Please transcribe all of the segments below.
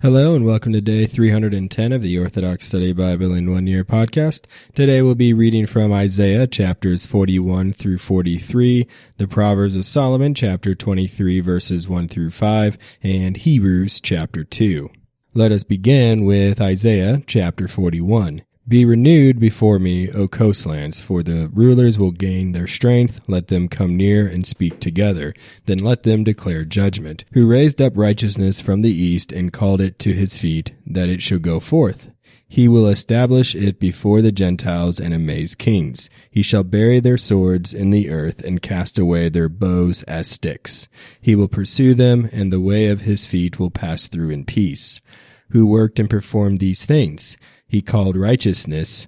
Hello and welcome to day 310 of the Orthodox Study Bible in One Year podcast. Today we'll be reading from Isaiah chapters 41 through 43, the Proverbs of Solomon chapter 23 verses 1 through 5, and Hebrews chapter 2. Let us begin with Isaiah chapter 41. Be renewed before me, O coastlands, for the rulers will gain their strength. Let them come near and speak together. Then let them declare judgment. Who raised up righteousness from the east and called it to his feet, that it should go forth. He will establish it before the Gentiles and amaze kings. He shall bury their swords in the earth and cast away their bows as sticks. He will pursue them, and the way of his feet will pass through in peace. Who worked and performed these things? He called righteousness,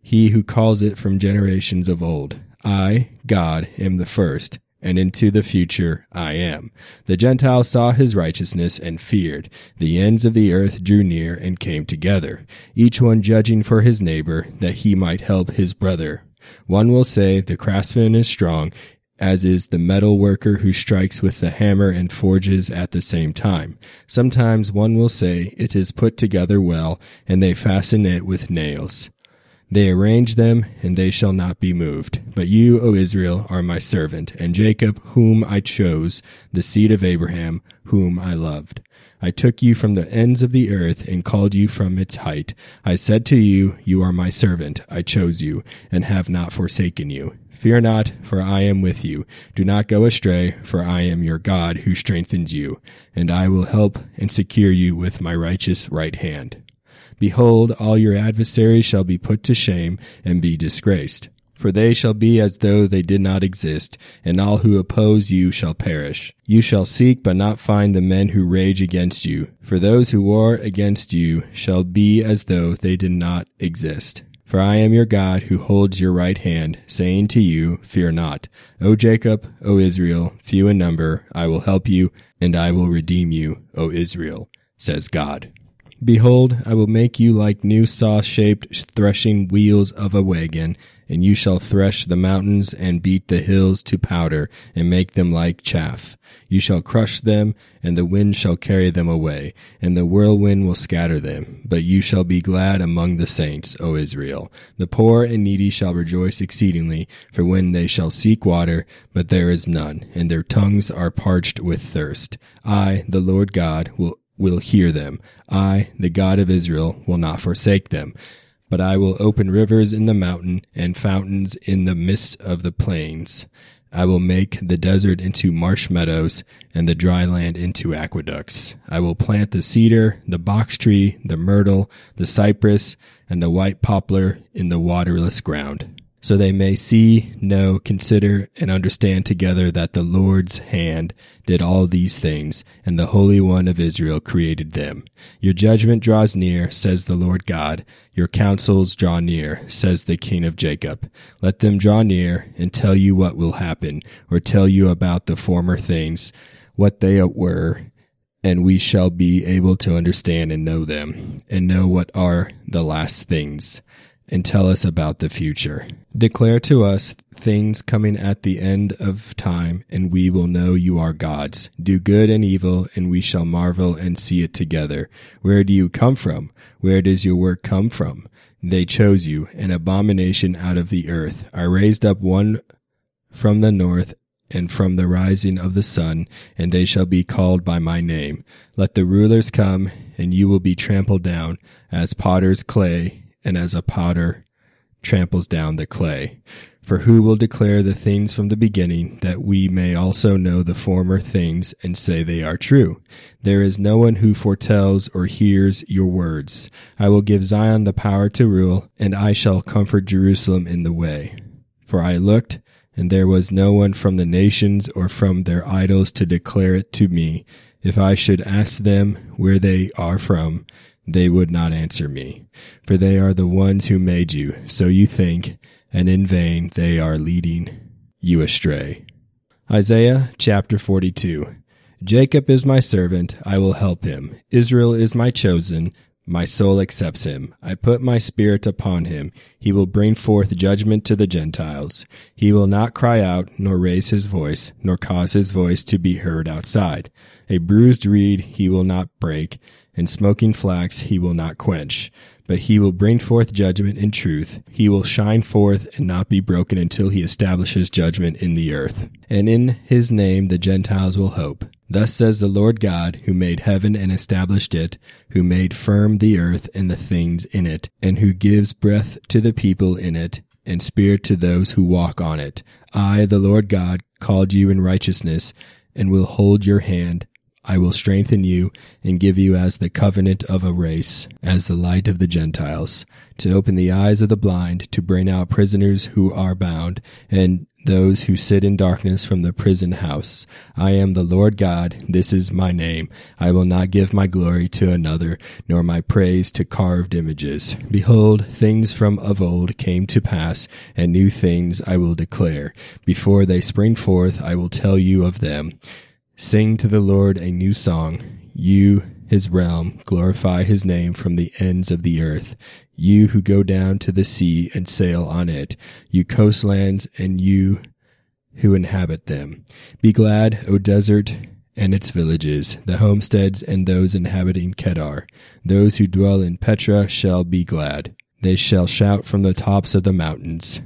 he who calls it from generations of old. I, God, am the first, and into the future I am. The Gentiles saw his righteousness and feared. The ends of the earth drew near and came together, each one judging for his neighbor, that he might help his brother. One will say, The craftsman is strong, as is the metal worker who strikes with the hammer and forges at the same time. Sometimes one will say, It is put together well, and they fasten it with nails. They arrange them, and they shall not be moved. But you, O Israel, are my servant, and Jacob, whom I chose, the seed of Abraham, whom I loved. I took you from the ends of the earth and called you from its height. I said to you, You are my servant. I chose you, and have not forsaken you. Fear not, for I am with you. Do not go astray, for I am your God who strengthens you, and I will help and secure you with my righteous right hand. Behold, all your adversaries shall be put to shame and be disgraced. For they shall be as though they did not exist, and all who oppose you shall perish. You shall seek but not find the men who rage against you, for those who war against you shall be as though they did not exist. For I am your God who holds your right hand, saying to you, Fear not. O Jacob, O Israel, few in number, I will help you, and I will redeem you, O Israel, says God. Behold, I will make you like new saw shaped threshing wheels of a wagon, and you shall thresh the mountains and beat the hills to powder and make them like chaff. You shall crush them, and the wind shall carry them away, and the whirlwind will scatter them. But you shall be glad among the saints, O Israel. The poor and needy shall rejoice exceedingly, for when they shall seek water, but there is none, and their tongues are parched with thirst. I, the Lord God, will will hear them. I, the God of Israel, will not forsake them. But I will open rivers in the mountain and fountains in the midst of the plains. I will make the desert into marsh meadows and the dry land into aqueducts. I will plant the cedar, the box tree, the myrtle, the cypress, and the white poplar in the waterless ground so they may see, know, consider, and understand together that the Lord's hand did all these things, and the Holy One of Israel created them. Your judgment draws near, says the Lord God. Your counsels draw near, says the King of Jacob. Let them draw near and tell you what will happen, or tell you about the former things, what they were, and we shall be able to understand and know them, and know what are the last things and tell us about the future. Declare to us things coming at the end of time, and we will know you are gods. Do good and evil, and we shall marvel and see it together. Where do you come from? Where does your work come from? They chose you, an abomination out of the earth. I raised up one from the north and from the rising of the sun, and they shall be called by my name. Let the rulers come, and you will be trampled down as potter's clay and as a potter tramples down the clay. For who will declare the things from the beginning, that we may also know the former things and say they are true? There is no one who foretells or hears your words. I will give Zion the power to rule, and I shall comfort Jerusalem in the way. For I looked, and there was no one from the nations or from their idols to declare it to me. If I should ask them where they are from, they would not answer me. For they are the ones who made you, so you think, and in vain they are leading you astray. Isaiah chapter 42. Jacob is my servant, I will help him. Israel is my chosen, my soul accepts him. I put my spirit upon him. He will bring forth judgment to the Gentiles. He will not cry out, nor raise his voice, nor cause his voice to be heard outside. A bruised reed he will not break, and smoking flax he will not quench. But he will bring forth judgment in truth. He will shine forth and not be broken until he establishes judgment in the earth. And in his name the Gentiles will hope. Thus says the Lord God, who made heaven and established it, who made firm the earth and the things in it, and who gives breath to the people in it, and spirit to those who walk on it. I, the Lord God, called you in righteousness, and will hold your hand. I will strengthen you and give you as the covenant of a race, as the light of the Gentiles, to open the eyes of the blind, to bring out prisoners who are bound, and those who sit in darkness from the prison house. I am the Lord God, this is my name. I will not give my glory to another, nor my praise to carved images. Behold, things from of old came to pass, and new things I will declare. Before they spring forth, I will tell you of them. Sing to the Lord a new song. You, his realm, glorify his name from the ends of the earth. You who go down to the sea and sail on it, you coastlands and you who inhabit them. Be glad, O desert, and its villages, the homesteads and those inhabiting Kedar. Those who dwell in Petra shall be glad. They shall shout from the tops of the mountains.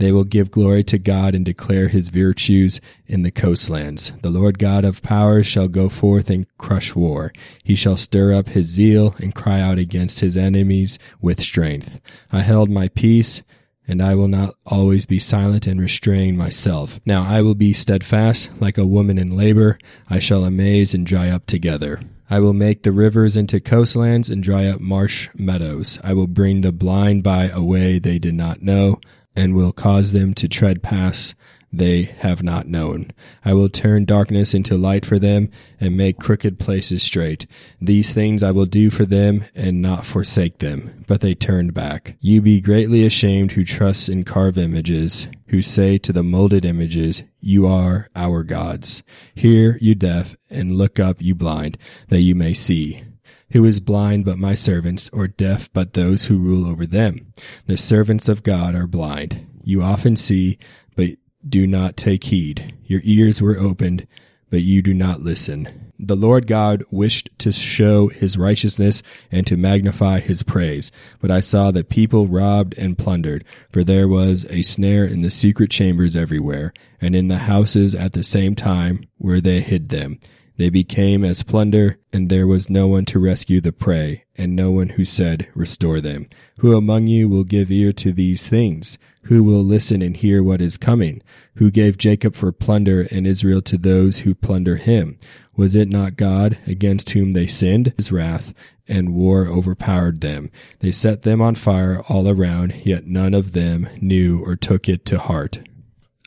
They will give glory to God and declare his virtues in the coastlands. The Lord God of power shall go forth and crush war. He shall stir up his zeal and cry out against his enemies with strength. I held my peace and I will not always be silent and restrain myself. Now I will be steadfast like a woman in labor. I shall amaze and dry up together. I will make the rivers into coastlands and dry up marsh meadows. I will bring the blind by a way they did not know and will cause them to tread paths they have not known. I will turn darkness into light for them and make crooked places straight. These things I will do for them and not forsake them. But they turned back. You be greatly ashamed who trust in carved images, who say to the molded images, You are our gods. Hear, you deaf, and look up, you blind, that you may see. Who is blind but my servants, or deaf but those who rule over them? The servants of God are blind. You often see, but do not take heed. Your ears were opened, but you do not listen. The Lord God wished to show his righteousness and to magnify his praise. But I saw that people robbed and plundered, for there was a snare in the secret chambers everywhere, and in the houses at the same time where they hid them. They became as plunder, and there was no one to rescue the prey, and no one who said, Restore them. Who among you will give ear to these things? Who will listen and hear what is coming? Who gave Jacob for plunder and Israel to those who plunder him? Was it not God against whom they sinned? His wrath and war overpowered them. They set them on fire all around, yet none of them knew or took it to heart.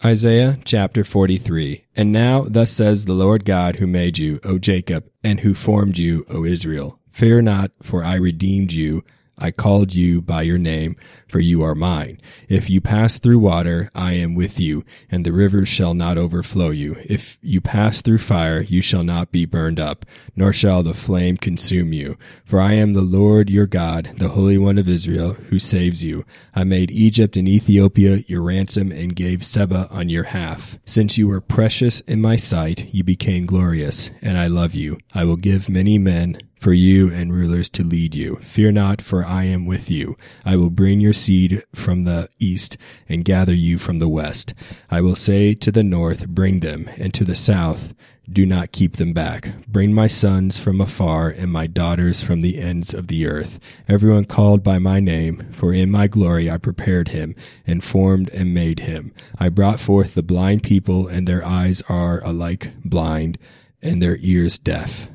Isaiah chapter 43. And now, thus says the Lord God who made you, O Jacob, and who formed you, O Israel. Fear not, for I redeemed you. I called you by your name, for you are mine. If you pass through water, I am with you, and the rivers shall not overflow you. If you pass through fire, you shall not be burned up, nor shall the flame consume you. For I am the Lord your God, the Holy One of Israel, who saves you. I made Egypt and Ethiopia your ransom and gave Seba on your half. Since you were precious in my sight, you became glorious, and I love you. I will give many men for you and rulers to lead you. Fear not, for I am with you. I will bring your seed from the east and gather you from the west. I will say to the north, Bring them, and to the south, do not keep them back. Bring my sons from afar and my daughters from the ends of the earth. Everyone called by my name, for in my glory I prepared him, and formed and made him. I brought forth the blind people, and their eyes are alike blind, and their ears deaf.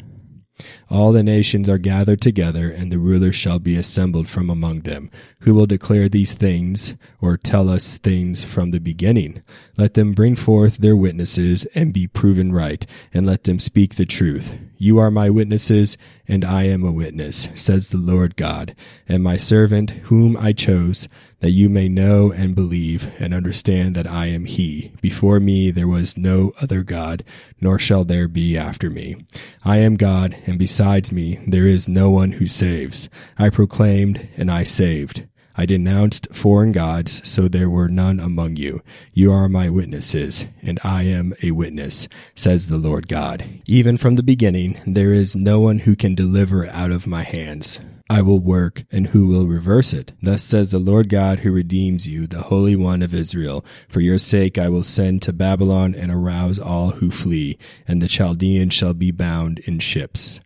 All the nations are gathered together, and the rulers shall be assembled from among them. Who will declare these things, or tell us things from the beginning? Let them bring forth their witnesses, and be proven right, and let them speak the truth. You are my witnesses, and I am a witness, says the Lord God, and my servant whom I chose that you may know and believe and understand that I am He. Before me there was no other God, nor shall there be after me. I am God, and besides me there is no one who saves. I proclaimed, and I saved. I denounced foreign gods, so there were none among you. You are my witnesses, and I am a witness, says the Lord God. Even from the beginning, there is no one who can deliver out of my hands. I will work, and who will reverse it? Thus says the Lord God who redeems you, the Holy One of Israel. For your sake I will send to Babylon and arouse all who flee, and the Chaldeans shall be bound in ships.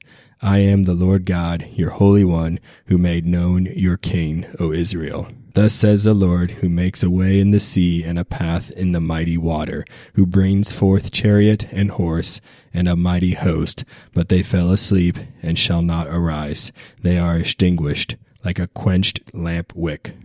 I am the Lord God, your Holy One, who made known your King, O Israel. Thus says the Lord, who makes a way in the sea and a path in the mighty water, who brings forth chariot and horse and a mighty host, but they fell asleep and shall not arise. They are extinguished like a quenched lamp wick.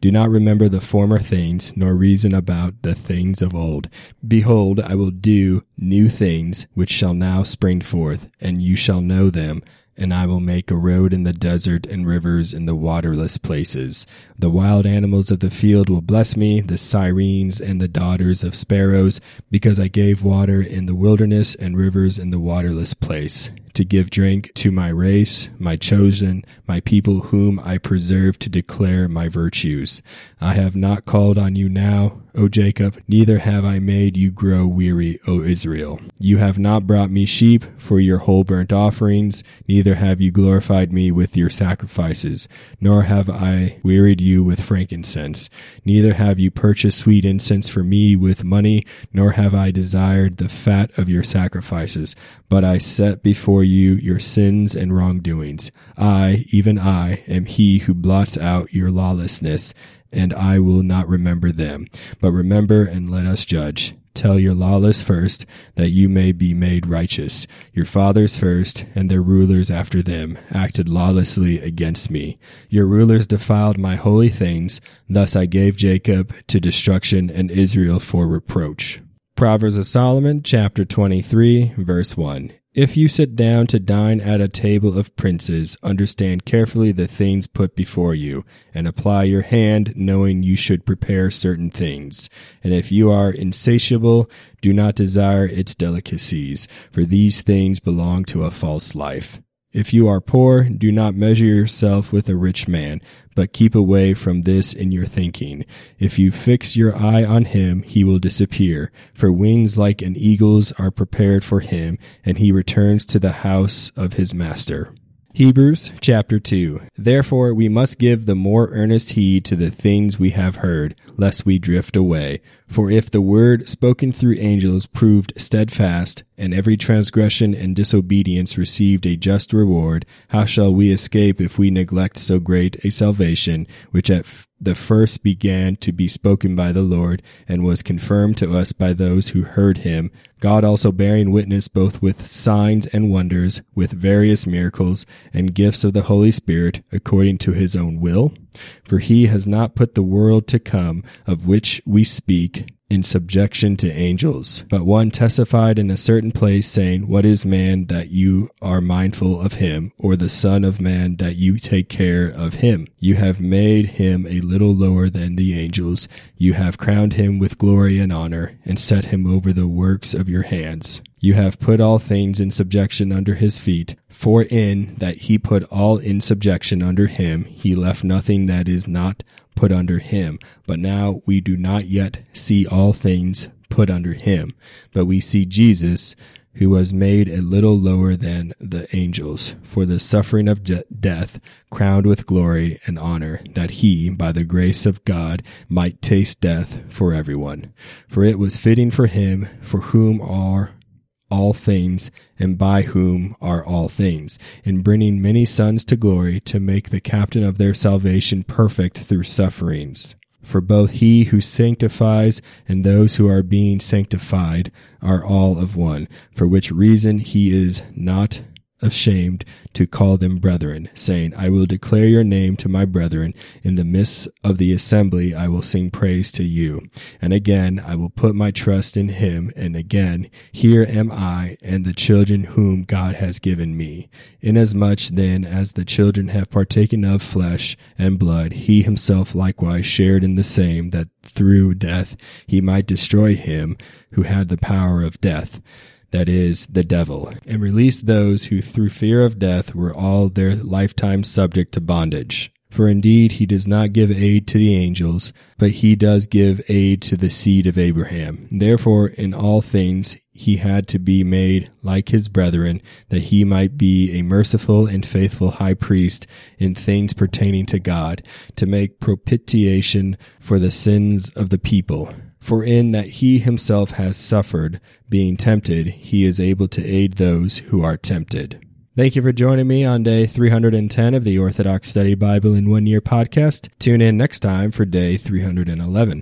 Do not remember the former things, nor reason about the things of old. Behold, I will do new things, which shall now spring forth, and you shall know them and I will make a road in the desert and rivers in the waterless places. The wild animals of the field will bless me, the sirens and the daughters of sparrows, because I gave water in the wilderness and rivers in the waterless place, to give drink to my race, my chosen, my people whom I preserve to declare my virtues. I have not called on you now, O Jacob, neither have I made you grow weary, O Israel. You have not brought me sheep for your whole burnt offerings, neither have you glorified me with your sacrifices, nor have I wearied you with frankincense, neither have you purchased sweet incense for me with money, nor have I desired the fat of your sacrifices, but I set before you your sins and wrongdoings. I, even I, am he who blots out your lawlessness and I will not remember them. But remember and let us judge. Tell your lawless first, that you may be made righteous. Your fathers first, and their rulers after them, acted lawlessly against me. Your rulers defiled my holy things, thus I gave Jacob to destruction and Israel for reproach. Proverbs of Solomon, chapter 23, verse 1. If you sit down to dine at a table of princes, understand carefully the things put before you, and apply your hand, knowing you should prepare certain things. And if you are insatiable, do not desire its delicacies, for these things belong to a false life. If you are poor, do not measure yourself with a rich man, but keep away from this in your thinking. If you fix your eye on him, he will disappear, for wings like an eagle's are prepared for him, and he returns to the house of his master. Hebrews chapter 2. Therefore we must give the more earnest heed to the things we have heard, lest we drift away. For if the word spoken through angels proved steadfast, and every transgression and disobedience received a just reward, how shall we escape if we neglect so great a salvation, which at the first began to be spoken by the Lord, and was confirmed to us by those who heard him, God also bearing witness both with signs and wonders, with various miracles, and gifts of the Holy Spirit, according to his own will? For he has not put the world to come, of which we speak, in subjection to angels. But one testified in a certain place, saying, What is man that you are mindful of him, or the Son of Man that you take care of him? You have made him a little lower than the angels. You have crowned him with glory and honor, and set him over the works of your hands. You have put all things in subjection under his feet. For in that he put all in subjection under him, he left nothing that is not put under him. But now we do not yet see all things put under him, but we see Jesus, who was made a little lower than the angels, for the suffering of de- death, crowned with glory and honor, that he, by the grace of God, might taste death for everyone. For it was fitting for him, for whom are all things, and by whom are all things, in bringing many sons to glory, to make the captain of their salvation perfect through sufferings. For both he who sanctifies and those who are being sanctified are all of one, for which reason he is not ashamed to call them brethren, saying, I will declare your name to my brethren. In the midst of the assembly, I will sing praise to you. And again, I will put my trust in him. And again, here am I and the children whom God has given me. Inasmuch then as the children have partaken of flesh and blood, he himself likewise shared in the same, that through death he might destroy him who had the power of death that is, the devil, and release those who through fear of death were all their lifetime subject to bondage. For indeed he does not give aid to the angels, but he does give aid to the seed of Abraham. Therefore, in all things he had to be made like his brethren, that he might be a merciful and faithful high priest in things pertaining to God, to make propitiation for the sins of the people. For in that he himself has suffered, being tempted, he is able to aid those who are tempted. Thank you for joining me on day 310 of the Orthodox Study Bible in One Year podcast. Tune in next time for day 311.